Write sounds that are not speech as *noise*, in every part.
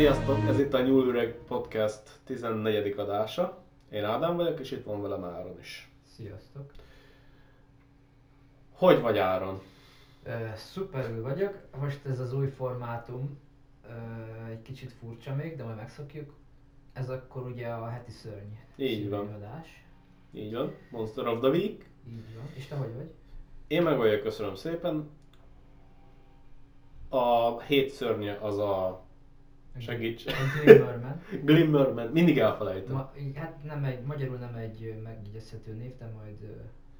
Sziasztok, ez itt a Nyúlüreg Podcast 14. adása. Én Ádám vagyok, és itt van velem Áron is. Sziasztok! Hogy vagy Áron? Uh, szuperül vagyok. Most ez az új formátum uh, egy kicsit furcsa még, de majd megszokjuk. Ez akkor ugye a heti szörny Így van. adás. Így van, Monster of the Week. Így van. És te hogy vagy? Én meg vagyok, köszönöm szépen. A hét szörnye az a... Segíts. Glimmerman. *laughs* Glimmerman, mindig elfelejtem. Ma, hát nem egy, magyarul nem egy megjegyezhető név, de majd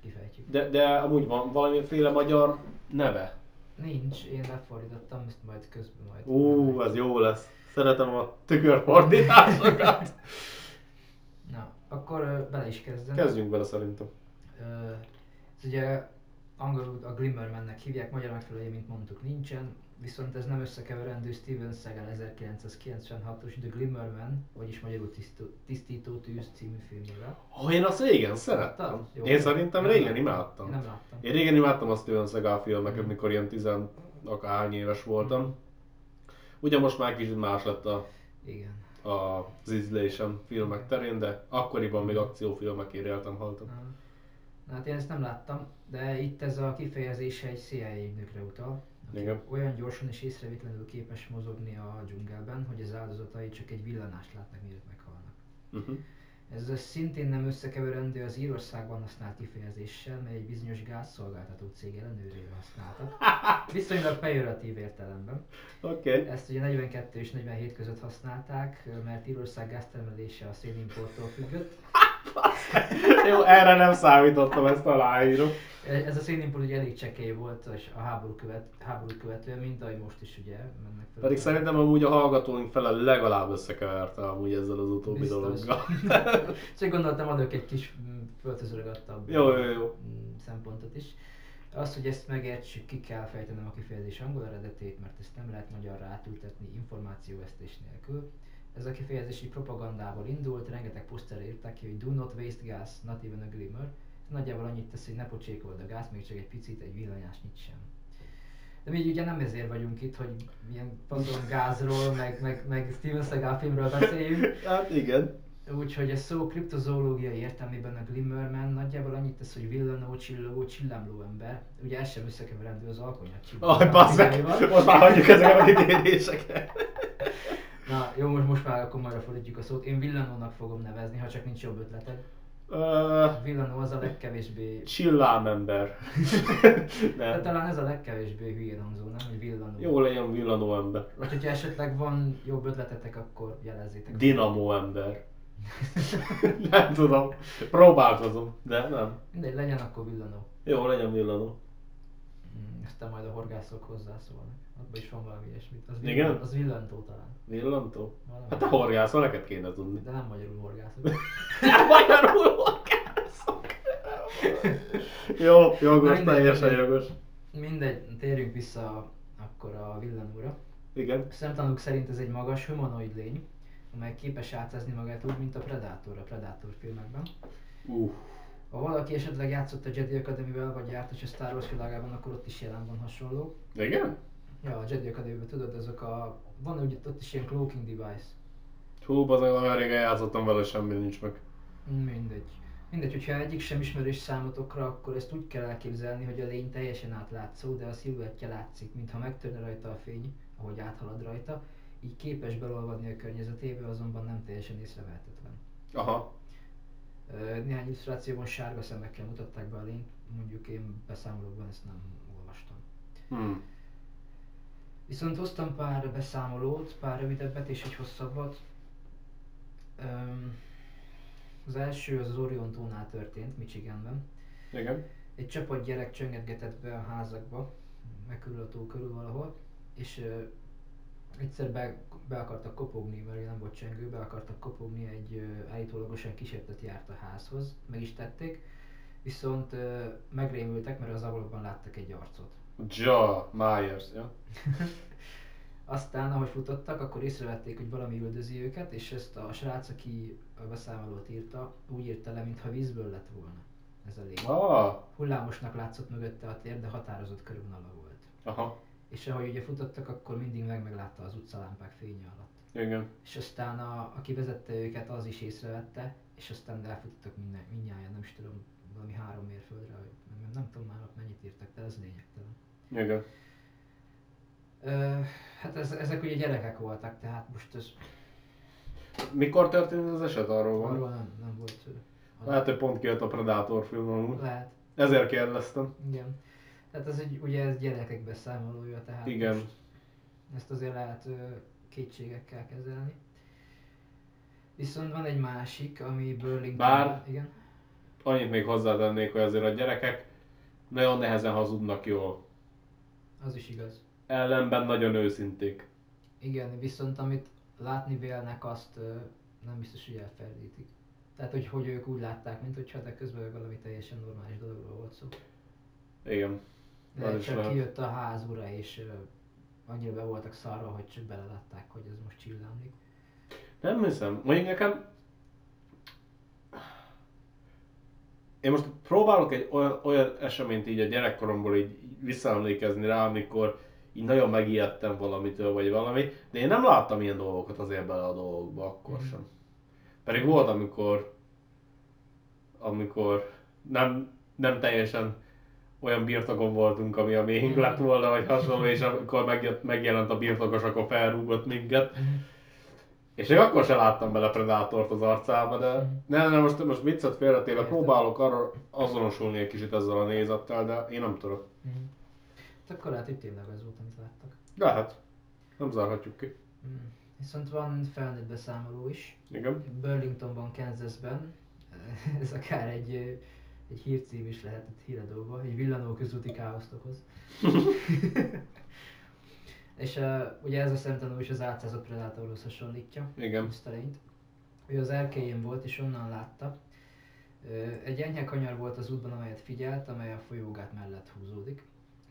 kifejtjük. De, de amúgy van valamiféle magyar neve. Nincs, én lefordítottam, ezt majd közben majd. Ú, ez jó lesz. Szeretem a tükörfordításokat. *laughs* Na, akkor bele is kezdem. Kezdjünk bele szerintem. Ez ugye angolul a Glimmermannek hívják, magyar megfelelője, mint mondtuk, nincsen, viszont ez nem összekeverendő Steven Seagal 1996-os The Glimmerman, vagyis magyarul tisztító, tisztító tűz című filmjével. Oh, én azt régen szerettem. Jó. Én szerintem Nem régen imádtam. Én nem láttam. Én régen imádtam a Steven Seagal filmeket, Mhm. mikor ilyen tizen akárhány éves voltam. Ugye most már kicsit más lett a, Igen. a az ízlésem filmek terén, de akkoriban még akciófilmekért éltem, haltam. Hát én ezt nem láttam, de itt ez a kifejezés egy CIA ügynökre utal, Igen. olyan gyorsan és észrevétlenül képes mozogni a dzsungelben, hogy az áldozatai csak egy villanást látnak, mielőtt meghalnak. Uh-huh. Ez szintén nem összekeverendő az Írországban használt kifejezéssel, mely egy bizonyos gázszolgáltató cég ellenőrére használtak. *laughs* Viszonylag pejoratív értelemben. Okay. Ezt ugye 42 és 47 között használták, mert Írország gáztermelése a szénimporttól függött. Jó, erre nem számítottam, ezt aláírom. Ez a szénimport ugye elég csekély volt és a háború, követ, háború követően, mint ahogy most is ugye mennek fel. Pedig szerintem amúgy a hallgatóink fele legalább összekeverte amúgy ezzel az utóbbi Biztos. dologgal. *laughs* Csak gondoltam adok egy kis mm, föltözörögattabb Jó, jó, jó. mm, szempontot is. Az, hogy ezt megértsük, ki kell fejtenem a kifejezés angol eredetét, mert ezt nem lehet magyarra átültetni információvesztés nélkül. Ez a kifejezés egy propagandából indult, rengeteg poszterre írták ki, hogy do not waste gas, not even a glimmer. Ez nagyjából annyit tesz, hogy ne pocsékold a gáz, még csak egy picit, egy villanyásnyit sem. De mi ugye nem ezért vagyunk itt, hogy ilyen fazon gázról, meg, meg, meg Steven Seagal filmről beszéljünk, *laughs* Hát igen. Úgyhogy a szó kriptozoológiai értelmében a Glimmerman nagyjából annyit tesz, hogy villanó, csillogó, csillámló ember. Ugye ez sem összekeverendő az alkonyat csillogó. Aj, bassz meg! Most már hagyjuk ezeket a kitéréseket. *laughs* Na jó, most, most már akkor majd fordítjuk a szót. Én villanónak fogom nevezni, ha csak nincs jobb ötleted. A villanó az a legkevésbé... Csillámember. De *laughs* Nem. talán ez a legkevésbé hülyén hangzó, nem? Hogy villanó. Jó legyen villanó ember. Vagy hogyha esetleg van jobb ötletetek, akkor jelezzétek. Dinamo ember. *laughs* nem tudom. Próbálkozom, de nem. Mindegy, legyen akkor villanó. Jó, legyen villanó. Mm, Aztán majd a horgászok hozzászólnak. Abban is van valami ilyesmit. Az, Igen? villan, az villantó talán. Villantó? Valami. Hát te horgászol, neked kéne tudni. De nem magyarul horgászok. *laughs* Magyarul horgászok. Jó, jogos, mindegy, teljesen jogos. Mindegy, térjünk vissza akkor a villanóra. Igen. A szemtanúk szerint ez egy magas humanoid lény, amely képes átszázni magát úgy, mint a Predator a Predator filmekben. Uh. Ha valaki esetleg játszott a Jedi Academy-vel, vagy járt is a Star Wars világában, akkor ott is jelen van hasonló. Igen? Ja, a Jedi Academy-ben tudod, ezek a... Van ugye ott is ilyen cloaking device. Hú, bazeg, olyan régen játszottam vele, semmi nincs meg. Mindegy. Mindegy, hogyha egyik sem ismerős számotokra, akkor ezt úgy kell elképzelni, hogy a lény teljesen átlátszó, de a sziluettje látszik, mintha megtörne rajta a fény, ahogy áthalad rajta, így képes belolvadni a környezetébe, azonban nem teljesen észrevehetetlen. Aha. Néhány illusztrációban sárga szemekkel mutatták be a lényt, mondjuk én beszámolókban ezt nem olvastam. Hmm. Viszont hoztam pár beszámolót, pár rövidebbet és egy hosszabbat. Az első az az Orion tónál történt, Michiganben. Igen. Egy csapat gyerek csöngetgetett be a házakba, meg körül a tó körül valahol, és egyszer be, be akartak kopogni, mert nem volt csengő, be akartak kopogni, egy állítólagosan kísértet járt a házhoz, meg is tették, viszont megrémültek, mert az ablakban láttak egy arcot. Ja, Myers, ja. *laughs* Aztán, ahogy futottak, akkor észrevették, hogy valami üldözi őket, és ezt a srác, aki a beszámolót írta, úgy írta le, mintha vízből lett volna ez a lény. Ah, Hullámosnak látszott mögötte a tér, de határozott körvonala volt. aha. És ahogy ugye futottak, akkor mindig meg meglátta az utcalámpák fénye alatt. Igen. és aztán a, aki vezette őket, az is észrevette, és aztán elfutottak minden, mindnyáján, nem is tudom, valami három mérföldre, vagy nem, nem tudom már mennyit írtak, de ez lényegtelen. Igen. Ö, hát ez, ezek ugye gyerekek voltak, tehát most ez Mikor történt az eset? Arról van. arról nem, nem volt szó. Lehet, hogy pont kijött a Predator film amúgy. Lehet, Ezért kérdeztem. igen. Tehát ez egy, ugye ez gyerekek beszámolója, tehát Igen. most ezt azért lehet kétségekkel kezelni. Viszont van egy másik, ami Burlington... Bár- Igen. Annyit még hozzátennék, hogy azért a gyerekek nagyon nehezen hazudnak jól. Az is igaz. Ellenben nagyon őszinték. Igen, viszont amit látni vélnek, azt nem biztos, hogy elferdítik. Tehát, hogy, hogy ők úgy látták, mint hogyha de közben valami teljesen normális dologról volt szó. Igen. Is csak lehet. kijött a ház ura, és annyira be voltak szarva, hogy csak belelátták, hogy ez most csillámlik. Nem hiszem. Mondjuk nekem... Én most próbálok egy olyan, olyan eseményt így a gyerekkoromból így visszaemlékezni rá, amikor így nagyon megijedtem valamitől, vagy valami, de én nem láttam ilyen dolgokat azért bele a dolgokba akkor Mhm. sem. Pedig volt, amikor amikor nem, nem teljesen olyan birtokon voltunk, ami a miénk Mhm. lett volna, vagy hasonló, és amikor megjött, megjelent a birtokos, akkor felrúgott minket. És még akkor sem láttam bele Predátort az arcába, de nem, nem, most, most viccet félretéve próbálok arra azonosulni egy kicsit ezzel a nézettel, de én nem tudok. Mhm. Hát akkor lehet, hogy tényleg az volt, amit láttak. Lehet. Nem zárhatjuk ki. Viszont van felnőtt beszámoló is. Igen. Burlingtonban, Kansasben, *laughs* ez akár egy, egy hírcím is lehetett híradóba, egy villanó közúti káoszt okoz. *laughs* És uh, ugye ez a szemtanú is az álcázott predátorhoz hasonlítja, Igen. Mr. Ő az erkélyén volt és onnan látta. Ö, Egy enyhe kanyar volt az útban, amelyet figyelt, amely a folyógát mellett húzódik.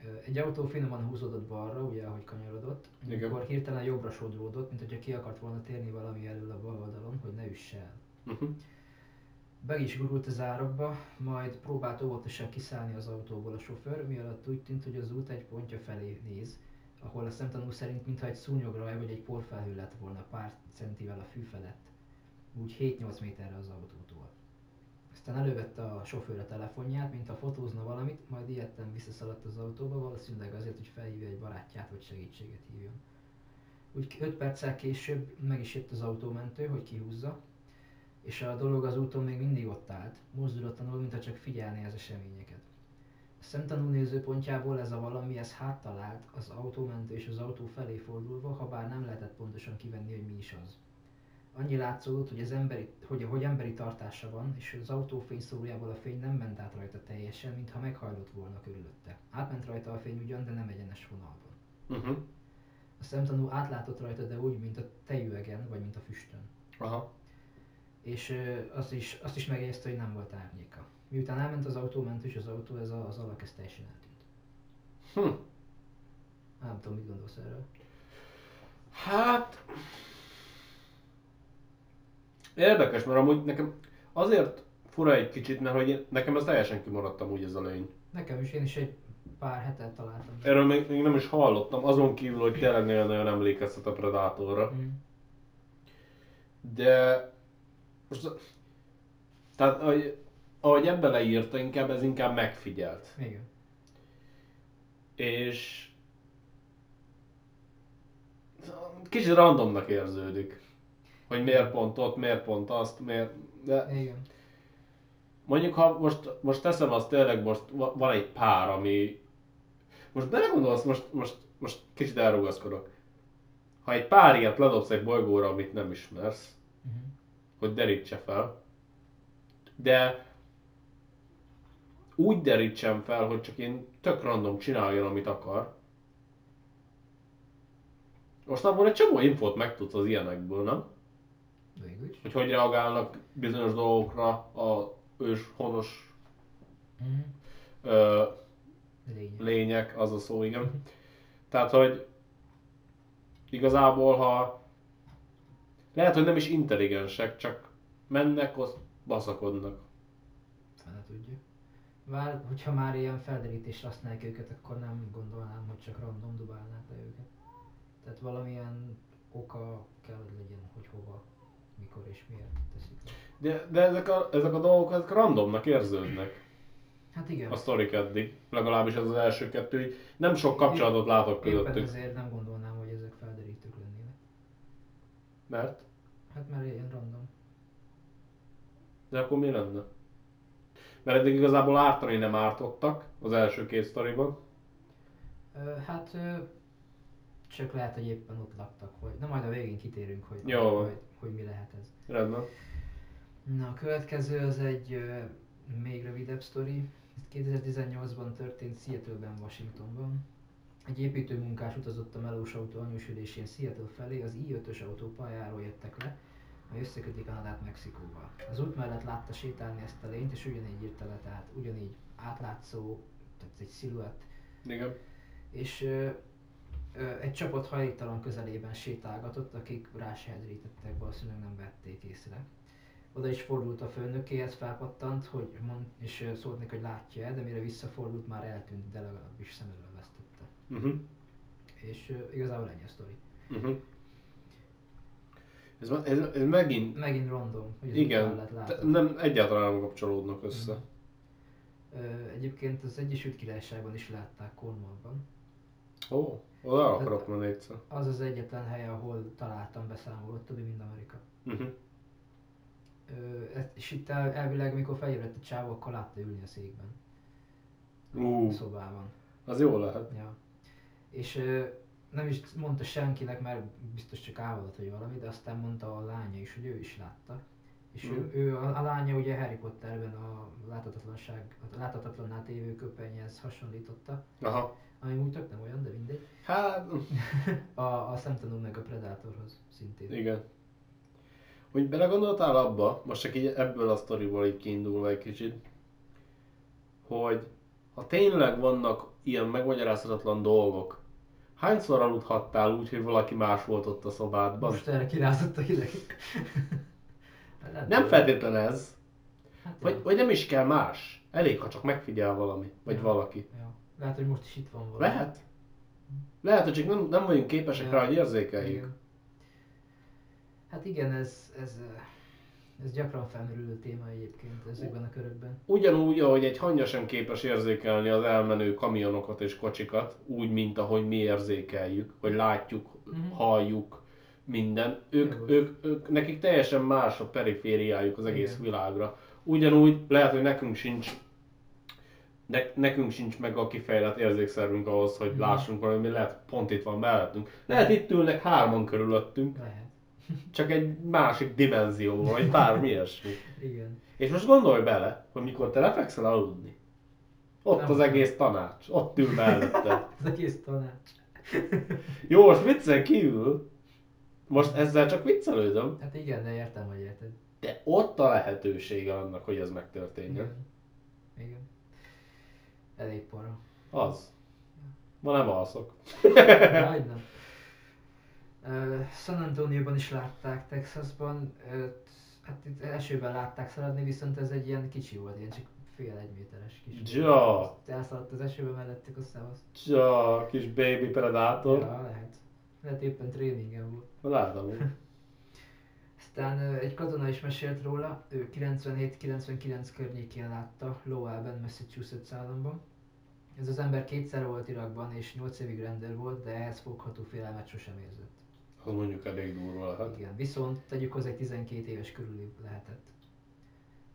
Ö, Egy autó finoman húzódott balra, ugye ahogy kanyarodott, Igen. amikor hirtelen jobbra sodródott, mint hogyha ki akart volna térni valami elől a bal oldalon, hogy ne üsse el. Uh-huh. Be is gurult az árokba, majd próbált óvatosan kiszállni az autóból a sofőr, mi alatt úgy tűnt, hogy az út egy pontja felé néz, ahol a szemtanú szerint mintha egy szúnyograj vagy egy porfelhő lett volna pár centivel a fű felett, úgy 7-8 méterre az autótól. Aztán elővette a sofőr a telefonját, mint a fotózna valamit, majd ilyetten visszaszaladt az autóba, valószínűleg azért, hogy felhívja egy barátját, vagy segítséget hívjon. Úgy 5 perccel később meg is jött az autómentő, hogy kihúzza, és a dolog az úton még mindig ott állt, mozdulatlanul, mintha csak figyelné az eseményeket. A szemtanú nézőpontjából ez a valami, ez háttal állt, az autómentő és az autó felé fordulva, ha bár nem lehetett pontosan kivenni, hogy mi is az. Annyi látszódott, hogy, az emberi, hogy, hogy emberi tartása van, és az autó fényszórójából a fény nem ment át rajta teljesen, mintha meghajlott volna körülötte. Átment rajta a fény ugyan, de nem egyenes vonalban. Uh-huh. A szemtanú átlátott rajta, de úgy, mint a tejüvegen, vagy mint a füstön. Aha. És azt is, azt is megjegyezte, hogy nem volt árnyéka. Miután elment az autómentős, az autó, ez a, az alak ez teljesen eltűnt. Hm. Nem tudom, mit gondolsz erről. Hát... Érdekes, mert amúgy nekem azért fura egy kicsit, mert hogy én, nekem ez teljesen kimaradtam úgy ez a lény. Nekem is, én is egy pár hetet találtam. Erről még, még nem is hallottam, azon kívül, hogy tényleg nagyon-nagyon emlékeztet a Predatorra. Mm. De... Most, tehát, ahogy, ahogy ebbe leírta, inkább ez inkább megfigyelt. Igen. És... Kicsit randomnak érződik. Hogy miért pont ott, miért pont azt, miért... De Igen. mondjuk, ha most, most teszem azt tényleg, most va- van egy pár, ami... Most belegondolsz, most, most, most kicsit elrugaszkodok. Ha egy pár ilyet ledobsz egy bolygóra, amit nem ismersz, Uh-huh. Hogy derítse fel, de úgy derítsem fel, hogy csak én tök random csináljon, amit akar. Most abból egy csomó infót megtudsz az ilyenekből, nem? Végül. Hogy hogy reagálnak bizonyos dolgokra a ős, honos Uh-huh. ö, Lényeg. lények, az a szó, igen. Tehát, hogy igazából, ha lehet, hogy nem is intelligensek, csak mennek, ott baszakodnak. Fene tudja. Vár, hogyha már ilyen felderítésre használják őket, akkor nem gondolnám, hogy csak random dubálnák le őket. Tehát valamilyen oka kell, hogy legyen, hogy hova, mikor és miért teszik. De, de ezek, a, ezek a dolgok ezek randomnak érződnek. Hát igen, A sztorik eddig. Legalábbis ez az első kettő. így Nem sok kapcsolatot látok éppen közöttük. ezért nem gondolnám, hogy ezek felderítők lennének. Mert? Hát mert ilyen random. De akkor mi lenne? Mert eddig igazából ártani nem ártottak az első két sztoriban. Hát csak lehet, hogy éppen ott laktak, vagy na majd a végén kitérünk, hogy, Jó. hogy, hogy mi lehet ez. Rendben. Na, a következő az egy ö, még rövidebb sztori. Ez 2018-ban történt Seattle-ben, Washingtonban. Egy építőmunkás utazott a melós autó anyósülésén Seattle felé, az I-5-ös autópályáról jöttek le, ami összeköti Kanadát Mexikóval. Az út mellett látta sétálni ezt a lényt, és ugyanígy írta le, tehát ugyanígy átlátszó, tehát egy sziluett, Igen. és ö, ö, egy csapat hajléktalan közelében sétálgatott, akik rá se hedrítettek, valószínűleg nem vették észre. Oda is fordult a főnökéhez, felpattant, hogy mond, és szólt neki, hogy látja de mire visszafordult, már eltűnt, de legalábbis szem elől vesztette. Uh-huh. És ö, igazából ennyi a sztori. Uh-huh. Ez, ez, ez megint, Megint random, hogy igen, nem, egyáltalán nem kapcsolódnak össze. Ö, egyébként az Egyesült Királyságban is látták Cornwallban. Ó, oda akarok menni egyszer. Az az egyetlen hely, ahol találtam beszámolót, többi mind Amerika. Uh-huh. Ö, és itt el, elvileg, mikor felébredt a csávó, akkor látta ülni a székben. A Ú, szobában. az jó lehet. Ja. És nem is mondta senkinek, mert biztos csak álmodott vagy valami, de aztán mondta a lánya is, hogy ő is látta. És Mhm. ő, ő, a, a lánya ugye Harry Potterben a láthatatlanság, a láthatatlanná tévő köpenyhez hasonlította, Aha. ami úgy tök nem olyan, de mindegy. Hát, *laughs* A, a szemtanú meg a Predatorhoz szintén. igen. Hogy belegondoltál abba, most csak így ebből a sztoriból így kiindulva egy kicsit, hogy ha tényleg vannak ilyen megmagyarázhatatlan dolgok, hányszor aludhattál úgy, hogy valaki más volt ott a szobádban? Most erre kirázott a hideg. Nem feltétlen ez, Hát, vagy, vagy nem is kell más. Elég, ha csak megfigyel valami, vagy Ja. valaki. Ja. Lehet, hogy most is itt van valami. Lehet? Lehet, hogy csak nem, nem vagyunk képesek Ja. rá, hogy érzékeljük. Igen. Hát igen, ez, ez, ez gyakran felmerülő téma egyébként ezekben a körökben. Ugyanúgy, ahogy egy hangya sem képes érzékelni az elmenő kamionokat és kocsikat, úgy, mint ahogy mi érzékeljük, hogy látjuk, Mhm. halljuk, minden. Ők, Jogos. ők, ők, nekik teljesen más a perifériájuk az egész Igen. világra. Ugyanúgy lehet, hogy nekünk sincs ne, nekünk sincs meg a kifejlett érzékszervünk ahhoz, hogy Mhm. lássunk valami, lehet pont itt van mellettünk. Lehet itt ülnek hárman körülöttünk, Lehet. Csak egy másik dimenzióban, vagy bármi ilyesmi. Igen. És most gondolj bele, hogy mikor te lefekszel aludni, ott Nem az egész tanács, ott ül mellette. *laughs* Az egész tanács. *laughs* Jó, most viccen kívül, most ezzel csak viccelődöm, Hát igen, de értem, hogy érted. de ott a lehetősége annak, hogy ez megtörténjen. Igen. Igen. Elég para. Az. Ma nem alszok. Dehogy Ö, San Antonioban is látták, Texasban. Hát itt esőben látták szaladni, viszont ez egy ilyen kicsi volt, ilyen csak fél egy méteres kis. Ja. Elszaladt az esőbe mellettük, aztán azt. Csa, kis baby predátor. Ja, lehet. Lehet éppen tréningen volt. Látom. *laughs* Aztán egy katona is mesélt róla, ő 97-99 környékén látta, Lowellben, Massachusetts államban. Ez az ember kétszer volt Irakban és 8 évig rendőr volt, de ehhez fogható félelmet sosem érzett. Az mondjuk elég durva lehet. Igen, viszont tegyük hozzá, egy 12 éves körül lehetett.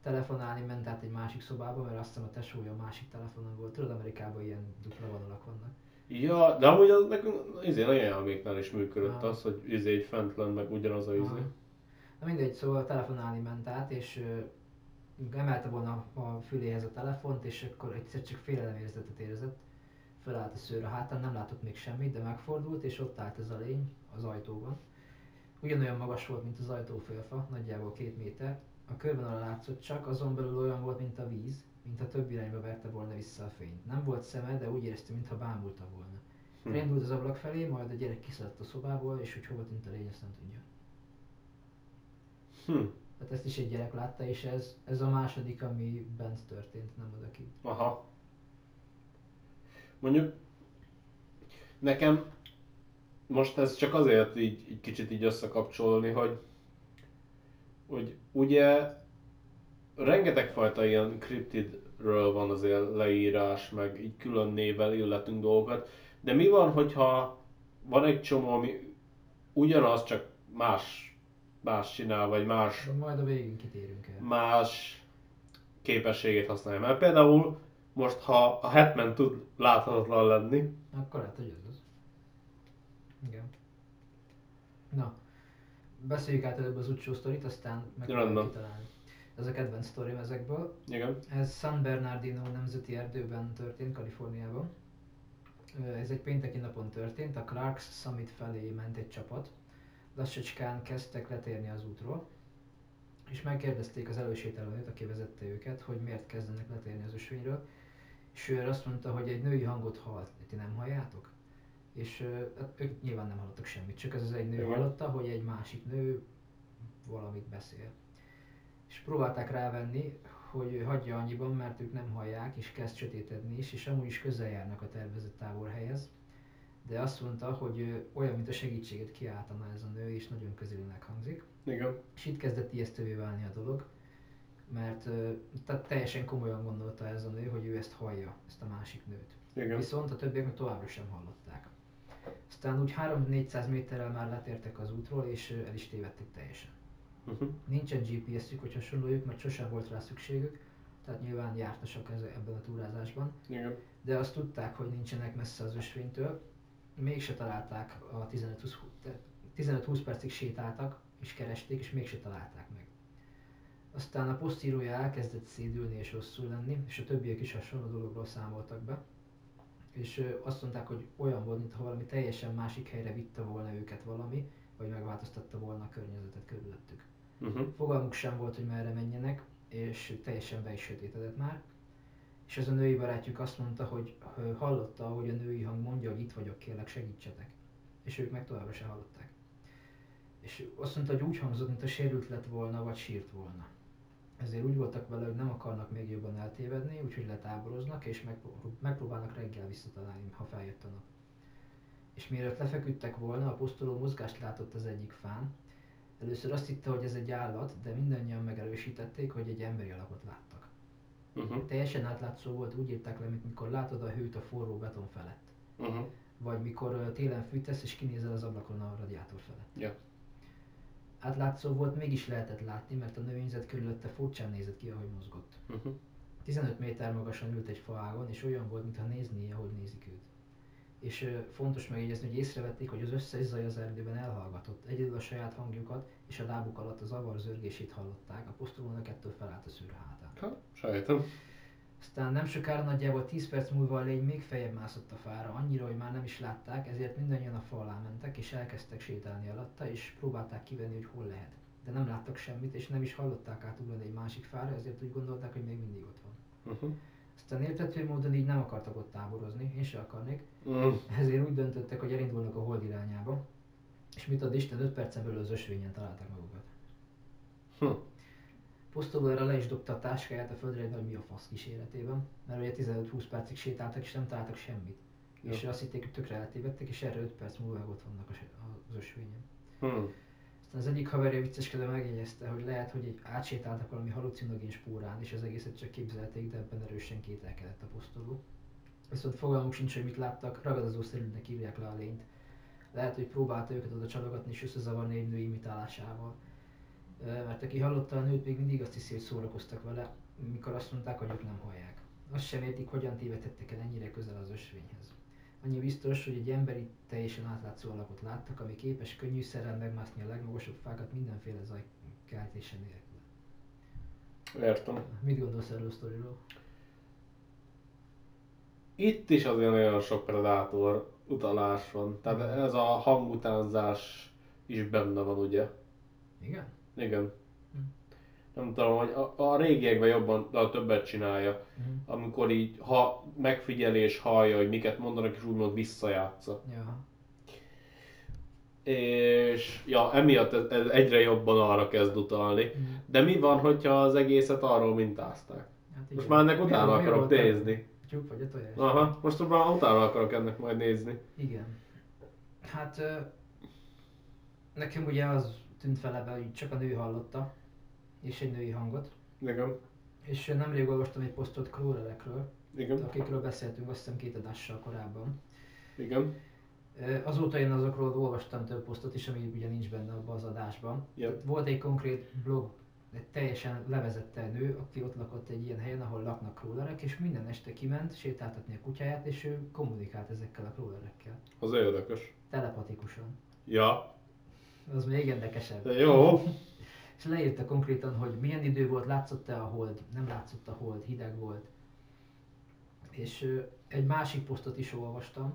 Telefonálni ment át egy másik szobába, mert azt hiszem a tesója a másik telefonon volt. Tudod, Amerikában ilyen dupla vonalak vannak. Ja, de amúgy az nekünk izé nagyon elméknál is működött Ah. az, hogy izé egy fent lenne, meg ugyanaz a izé. Aha. Na mindegy, szóval telefonálni ment át, és ö, emelte volna a füléhez a telefont, és akkor egyszer csak félelemérzetet érzett. Fölállt a szőr a hátán, nem látott még semmit, de megfordult, és ott állt ez a lény az ajtóban. Ugyanolyan magas volt, mint az ajtófélfa, nagyjából két méter. A körvonala látszott csak, azon belül olyan volt, mint a víz, mint a több irányba verte volna vissza a fényt. Nem volt szeme, de úgy érezte, mintha bámulta volna. Hm. Elindult az ablak felé, majd a gyerek kiszaladt a szobából, és hogy hova tűnt a lény, azt nem tudja. Hm. Tehát ezt is egy gyerek látta, és ez, ez a második, ami bent történt, nem odakint. Aha. Mondjuk nekem most ez csak azért így, így kicsit így összekapcsolni, hogy, hogy ugye rengeteg fajta ilyen cryptidről van azért leírás, meg így külön névvel illetünk dolgokat, de mi van, hogyha van egy csomó, ami ugyanaz, csak más, más csinál, vagy más, Majd a végén kitérünk el. más képességét használja. Mert például most, ha a Hetman tud láthatatlan lenni, Akkor lehet, hogy ez az. Igen. Na, beszéljük át előbb az utcsó sztorit, aztán megpróbáljuk Rendben. kitalálni. Ez a kedvenc sztorim ezekből. igen, Ez San Bernardino nemzeti erdőben történt, Kaliforniában. Ez egy pénteki napon történt, a Clarks Summit felé ment egy csapat. Lassacskán kezdtek letérni az útról, és megkérdezték az elősétálónőt, aki vezette őket, hogy miért kezdenek letérni az ösvényről, és ő azt mondta, hogy egy női hangot hallt. Ti nem halljátok? És hát ők nyilván nem hallottak semmit, csak ez az egy nő Igen. hallotta, hogy egy másik nő valamit beszél. És próbálták rávenni, hogy hagyja annyiban, mert ők nem hallják, és kezd sötétedni is, és amúgy is közel járnak a tervezett táborhelyhez. De azt mondta, hogy olyan, mint a segítséget kiáltana ez a nő, és nagyon közelinek hangzik. igen, És itt kezdett ijesztővé válni a dolog, mert tehát teljesen komolyan gondolta ez a nő, hogy ő ezt hallja, ezt a másik nőt. igen, Viszont a többiek meg továbbra sem hallották. Aztán úgy 3-400 méterrel már letértek az útról, és el is tévedtek teljesen. uh-huh. Nincsen GPS-ük, hogy hasonlójuk, mert sosem volt rá szükségük, tehát nyilván jártasak ez, ebben a túrázásban, igen, de azt tudták, hogy nincsenek messze az ösvénytől, mégse találták a 15-20 te- 15-20 percig sétáltak, és keresték, és mégse találták meg. Aztán a posztírója elkezdett szédülni és rosszul lenni, és a többiek is hasonló dologról számoltak be. És azt mondták, hogy olyan volt, mintha valami teljesen másik helyre vitte volna őket valami, vagy megváltoztatta volna a környezetet körülöttük. uh-huh. Fogalmuk sem volt, hogy merre menjenek, és teljesen be is sötétedett már. És ez a női barátjuk azt mondta, hogy hallotta, hogy a női hang mondja, hogy itt vagyok, kérlek segítsetek. És ők meg továbbra se hallották. És azt mondta, hogy úgy hangzott, mint a sérült lett volna, vagy sírt volna. Ezért úgy voltak vele, hogy nem akarnak még jobban eltévedni, úgyhogy letáboroznak, és megpró- megpróbálnak reggel visszatalálni, ha feljött a nap. És mielőtt lefeküdtek volna, a posztoló mozgást látott az egyik fán, Először azt hitte, hogy ez egy állat, de mindannyian megerősítették, hogy egy emberi alakot láttak. Uh-huh. Teljesen átlátszó volt, úgy írták le, mint mikor látod a hőt a forró beton felett. Uh-huh. Vagy mikor télen fűtesz és kinézel az ablakon a radiátor felett. Ja. Átlátszó volt, mégis lehetett látni, mert a növényzet körülötte furcsán nézett ki, ahogy mozgott. Uh-huh. 15 méter magasan ült egy faágon, és olyan volt, mintha nézné, ahogy nézik őt. És ö, fontos megjegyezni, hogy észrevették, hogy az összes zaj az erdőben elhallgatott. Egyedül a saját hangjukat és a lábuk alatt a zavar zörgését hallották, a posztolónak ettől felállt a szőr hátán. Ha, sejtem. Aztán nem sokára nagyjából 10 perc múlva a lény még feljebb mászott a fára, annyira, hogy már nem is látták, ezért mindannyian a fa alá mentek, és elkezdtek sétálni alatta, és próbálták kivenni, hogy hol lehet. De nem láttak semmit, és nem is hallották átugrani egy másik fára, ezért úgy gondolták, hogy még mindig ott van. Uh-huh. Aztán értető módon így nem akartak ott táborozni, én se akarnék, Uh-huh. ezért úgy döntöttek, hogy elindulnak a hold irányába, és mit ad Isten, 5 percen belül az ösvényen találták magukat. Hm. Posztoló erre le is dobta a táskáját a földre egy nagy mi a fasz kíséretében, mert ugye 15-20 percig sétáltak és nem találtak semmit. Jó. És azt hitték, hogy tökre eltévedtek, és erre 5 perc múlva ott vannak az ösvényen. Hmm. Aztán az egyik haverja vicceskedve megjegyezte, hogy lehet, hogy egy átsétáltak valami halucinogén spórán, és az egészet csak képzelték, de ebben erősen kételkedett a posztoló. Viszont fogalmuk sincs, hogy mit láttak, ragadozószerűnek írják le a lényt. Lehet, hogy próbálta őket oda csalogatni és összezavarni egy nő imitálásával. Mert aki hallotta a nőt, még mindig azt hiszi, hogy szórakoztak vele, mikor azt mondták, hogy ők nem hallják. Azt sem értik, hogyan tévedhettek el ennyire közel az ösvényhez. Annyi biztos, hogy egy emberi, teljesen átlátszó alakot láttak, ami képes könnyűszerrel megmászni a legmagasabb fákat mindenféle zaj keltése nélkül. Értem. Mit gondolsz erről a sztoriról? Itt is azért nagyon sok predátor utalás van. Tehát ez a hangutánzás is benne van, ugye? Igen? Igen. Hm. Nem tudom, hogy a, a régiekben jobban, de a többet csinálja. Mhm. Amikor így, ha megfigyel és hallja, hogy miket mondanak, és úgymond visszajátsza. Ja. És ja, emiatt ez, ez egyre jobban arra kezd utalni. Mhm. De mi van, hogyha az egészet arról mintázták? Hát Most már ennek utána mi akarok nézni. Tyúk vagy a tojás? Aha, most már utána akarok ennek majd nézni. Igen. Hát nekem ugye az tűnt fel ebbe, hogy csak a nő hallotta, és egy női hangot. Igen. És nemrég olvastam egy posztot crawlerekről, Igen. akikről beszéltünk azt hiszem két adással korábban. Igen. Azóta én azokról olvastam több posztot is, ami ugye nincs benne abban az adásban. Tehát Volt egy konkrét blog, egy teljesen levezette nő, aki ott lakott egy ilyen helyen, ahol laknak crawlerek, és minden este kiment sétáltatni a kutyáját, és ő kommunikált ezekkel a crawlerekkel. Az érdekes. Telepatikusan. Ja. Az még érdekesebb. De jó. *laughs* És leírta konkrétan, hogy milyen idő volt, látszott-e a hold, nem látszott a hold, hideg volt. És egy másik posztot is olvastam,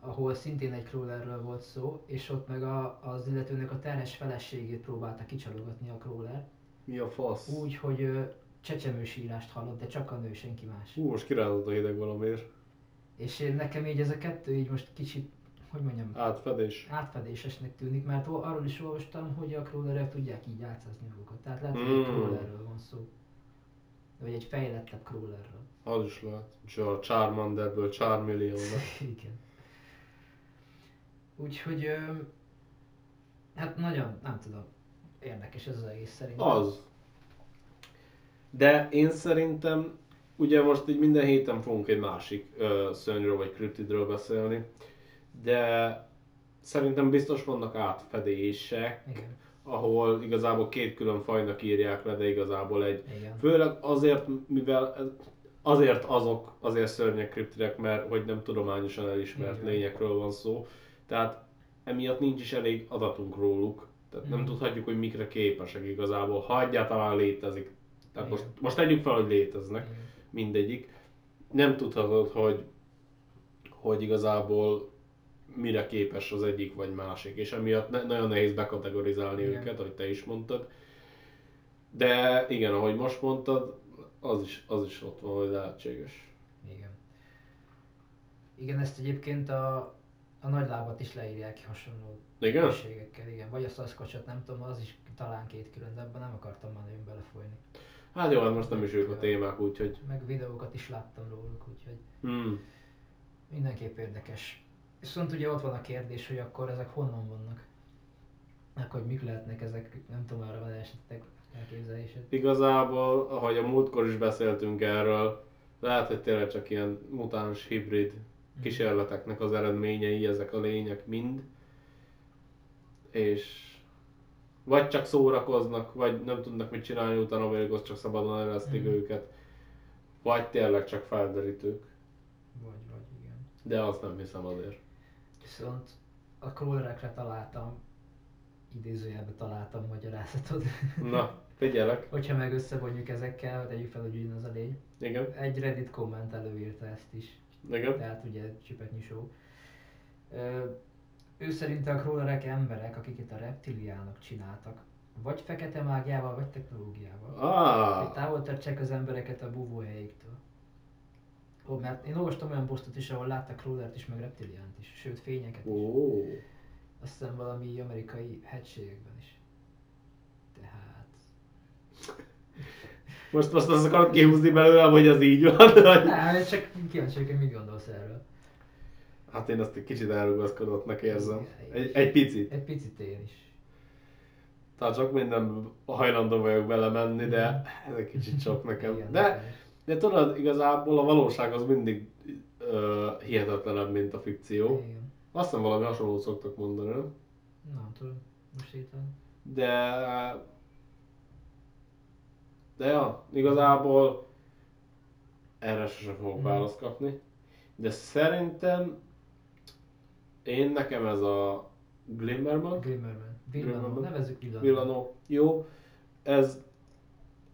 ahol szintén egy crawlerről volt szó, és ott meg a, az illetőnek a terhes feleségét próbálta kicsalogatni a crawler, Mi a fasz? úgy, hogy ö, csecsemősírást hallott, de csak a nő, senki más. Hú, most kirázott a hideg valamiért. És én, nekem így ez a kettő így most kicsit, hogy mondjam, Átfedés. átfedésesnek tűnik, mert arról is olvastam, hogy a crawlerek tudják így átszázni magukat. Tehát lehet, hogy egy Mm. crawlerről van szó. Vagy egy fejlettebb crawlerről. Az is lehet. És a Charmanderből Charmeleon lett. *laughs* Igen. Úgyhogy, hát nagyon, nem tudom, érdekes ez az egész szerintem. Az. De én szerintem, ugye most így minden héten fogunk egy másik ö, szörnyről vagy kriptidről beszélni, de szerintem biztos vannak átfedések, Igen, ahol igazából két külön fajnak írják le, de igazából egy. igen. Főleg azért, mivel azért azok azért szörnyek kriptidek, mert hogy nem tudományosan elismert Igen. lényekről van szó. Tehát emiatt nincs is elég adatunk róluk. Tehát nem Mhm. tudhatjuk, hogy mikre képesek igazából, ha egyáltalán létezik. Tehát most, Igen. most tegyük fel, hogy léteznek igen. mindegyik. Nem tudhatod, hogy, hogy igazából mire képes az egyik vagy másik, és emiatt ne, nagyon nehéz bekategorizálni Igen. őket, ahogy te is mondtad. De igen, ahogy most mondtad, az is, az is ott van, hogy lehetséges. Igen. Igen, ezt egyébként a, a nagylábat is leírják hasonló Igen? képességekkel, igen. Vagy a Sasquatchot, nem tudom, az is talán két külön, de ebben nem akartam már nagyon belefolyni. Hát jó, hát most nem is ők a témák, úgyhogy... Meg videókat is láttam róluk, úgyhogy Hmm. mindenképp érdekes. Viszont ugye ott van a kérdés, hogy akkor ezek honnan vannak? Akkor hogy mik lehetnek ezek, nem tudom, arra van esetleg elképzelésed. Igazából, ahogy a múltkor is beszéltünk erről, lehet, hogy tényleg csak ilyen mutáns hibrid kísérleteknek az eredményei ezek a lények mind. És vagy csak szórakoznak, vagy nem tudnak mit csinálni utána, vagy az csak szabadon eresztik Mhm. őket. Vagy tényleg csak felderítők. Vagy, vagy igen. De azt nem hiszem azért. Viszont a crawlerekre találtam, idézőjelben találtam magyarázatot. *laughs* Na, figyelek. Hogyha meg összevonjuk ezekkel, tegyük fel, hogy ugyanaz a lény. Igen, Egy Reddit komment előírta ezt is, igen. tehát ugye csipetnyi show. Ö, ő szerint a crawlerek emberek, akik itt a reptiliánok csináltak. Vagy fekete mágiával, vagy technológiával. Hogy Ah, távol tartsák az embereket a búvóhelyeiktől. Ó, mert én olvastam olyan posztot is, ahol láttak crawlert is, meg reptiliánt is, sőt fényeket is. ó. Azt hiszem valami amerikai hegységekben is. Tehát... *laughs* Most, most azt akarod kihúzni belőlem, hogy az így van? *laughs* vagy? Nem, csak kíváncsi vagyok, hogy mit gondolsz erről. Hát én azt egy kicsit elrugaszkodottnak érzem. Egy, egy picit. Egy picit én is. Tehát sok minden hajlandó vagyok belemenni, de ez egy kicsit sok nekem. Igen, De, is. De tudod, igazából a valóság az mindig ö, hihetetlenebb, mint a fikció. Igen. Azt hiszem valami hasonlót szoktak mondani, nem? Nem tudom, most hirtelen. De... De ja, igazából erre sosem fogok Mhm. választ kapni. De szerintem én nekem ez a Glimmerman, Glimmerman. Glimmerman. nevezzük Villano. Villano, jó, ez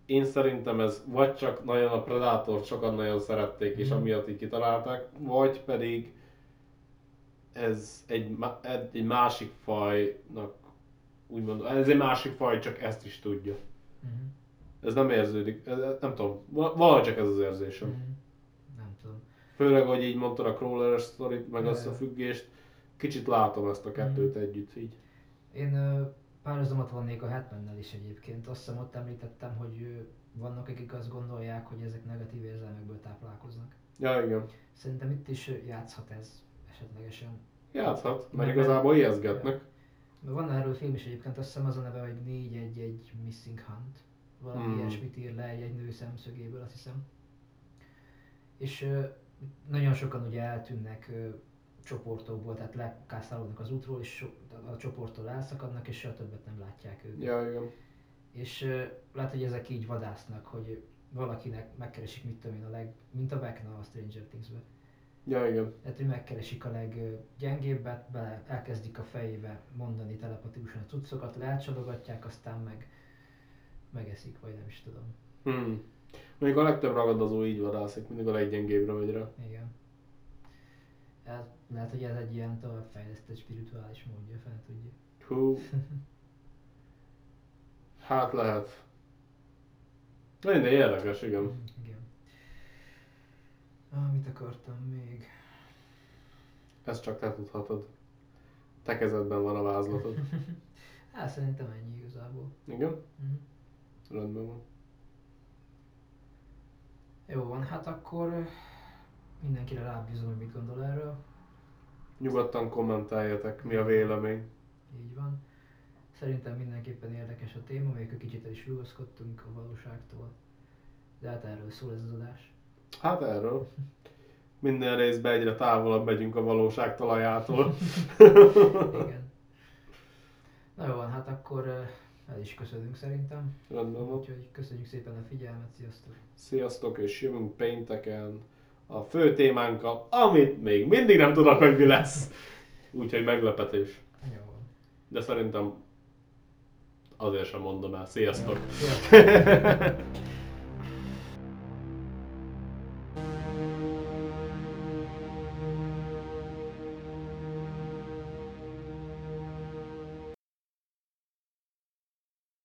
én szerintem ez vagy csak nagyon a Predator sokan nagyon szerették és Mhm. amiatt így kitalálták, vagy pedig ez egy, egy másik fajnak úgymond, ez egy másik faj, csak ezt is tudja. Mhm. Ez nem érződik, ez, nem tudom, val- valahogy csak ez az érzésem. Mhm. Nem tudom. Főleg, hogy így mondtad a crawler sztorit, meg Ja, összefüggést, kicsit látom ezt a kettőt Mhm. együtt így. Én ö, párhuzamot vannék a Hetmannel is egyébként. Azt hiszem ott említettem, hogy vannak akik azt gondolják, hogy ezek negatív érzelmekből táplálkoznak. Ja, igen. Szerintem itt is játszhat ez esetlegesen. Játszhat, mert igazából ijeszgetnek. Van erről film is egyébként, azt hiszem az a neve, hogy 411 Missing Hunt. Valami Hmm. ilyesmit ír le egy, egy nő szemszögéből, azt hiszem. És nagyon sokan ugye eltűnnek csoportokból, tehát lekászálódnak az útról, és so, a csoporttól elszakadnak, és soha többet nem látják őket. Ja, igen. És ö, lehet, hogy ezek így vadásznak, hogy valakinek megkeresik, mit tudom én, a leg, mint a Vecna a Stranger Things-ben. Ja, igen. Tehát, hogy megkeresik a leggyengébbet, bele elkezdik a fejébe mondani telepatikusan a cuccokat, leelcsalogatják, aztán meg megeszik, vagy nem is tudom. Hmm. Mondjuk a legtöbb ragadozó így vadászik, mindig a leggyengébbre megy rá. Igen. Ez, lehet, hogy ez egy ilyen továbbfejlesztett spirituális módja, fel tudja. Hú. Hát lehet. Minden érdekes, igen. Igen. Ah, mit akartam még? Ezt csak te tudhatod. Te kezedben van a vázlatod. *laughs* Hát szerintem ennyi igazából. Igen? Mhm. Rendben van. Jó van, hát akkor ö, mindenkire rábízom, hogy mit gondol erről. Nyugodtan kommentáljatok, mi a vélemény. Így van. Szerintem mindenképpen érdekes a téma, még egy kicsit el is rugaszkodtunk a valóságtól. De hát erről szól ez az adás. Hát erről. Minden részben egyre távolabb megyünk a valóság talajától. *laughs* *laughs* Igen. Na jó van, hát akkor ö, el is köszönünk szerintem. Rendben van. Úgyhogy köszönjük szépen a figyelmet, sziasztok! Sziasztok, és jövünk pénteken a fő témánkkal, amit még mindig nem tudok, hogy mi lesz. Úgyhogy meglepetés. Jó. De szerintem azért sem mondom el. Sziasztok! Sziasztok! *laughs*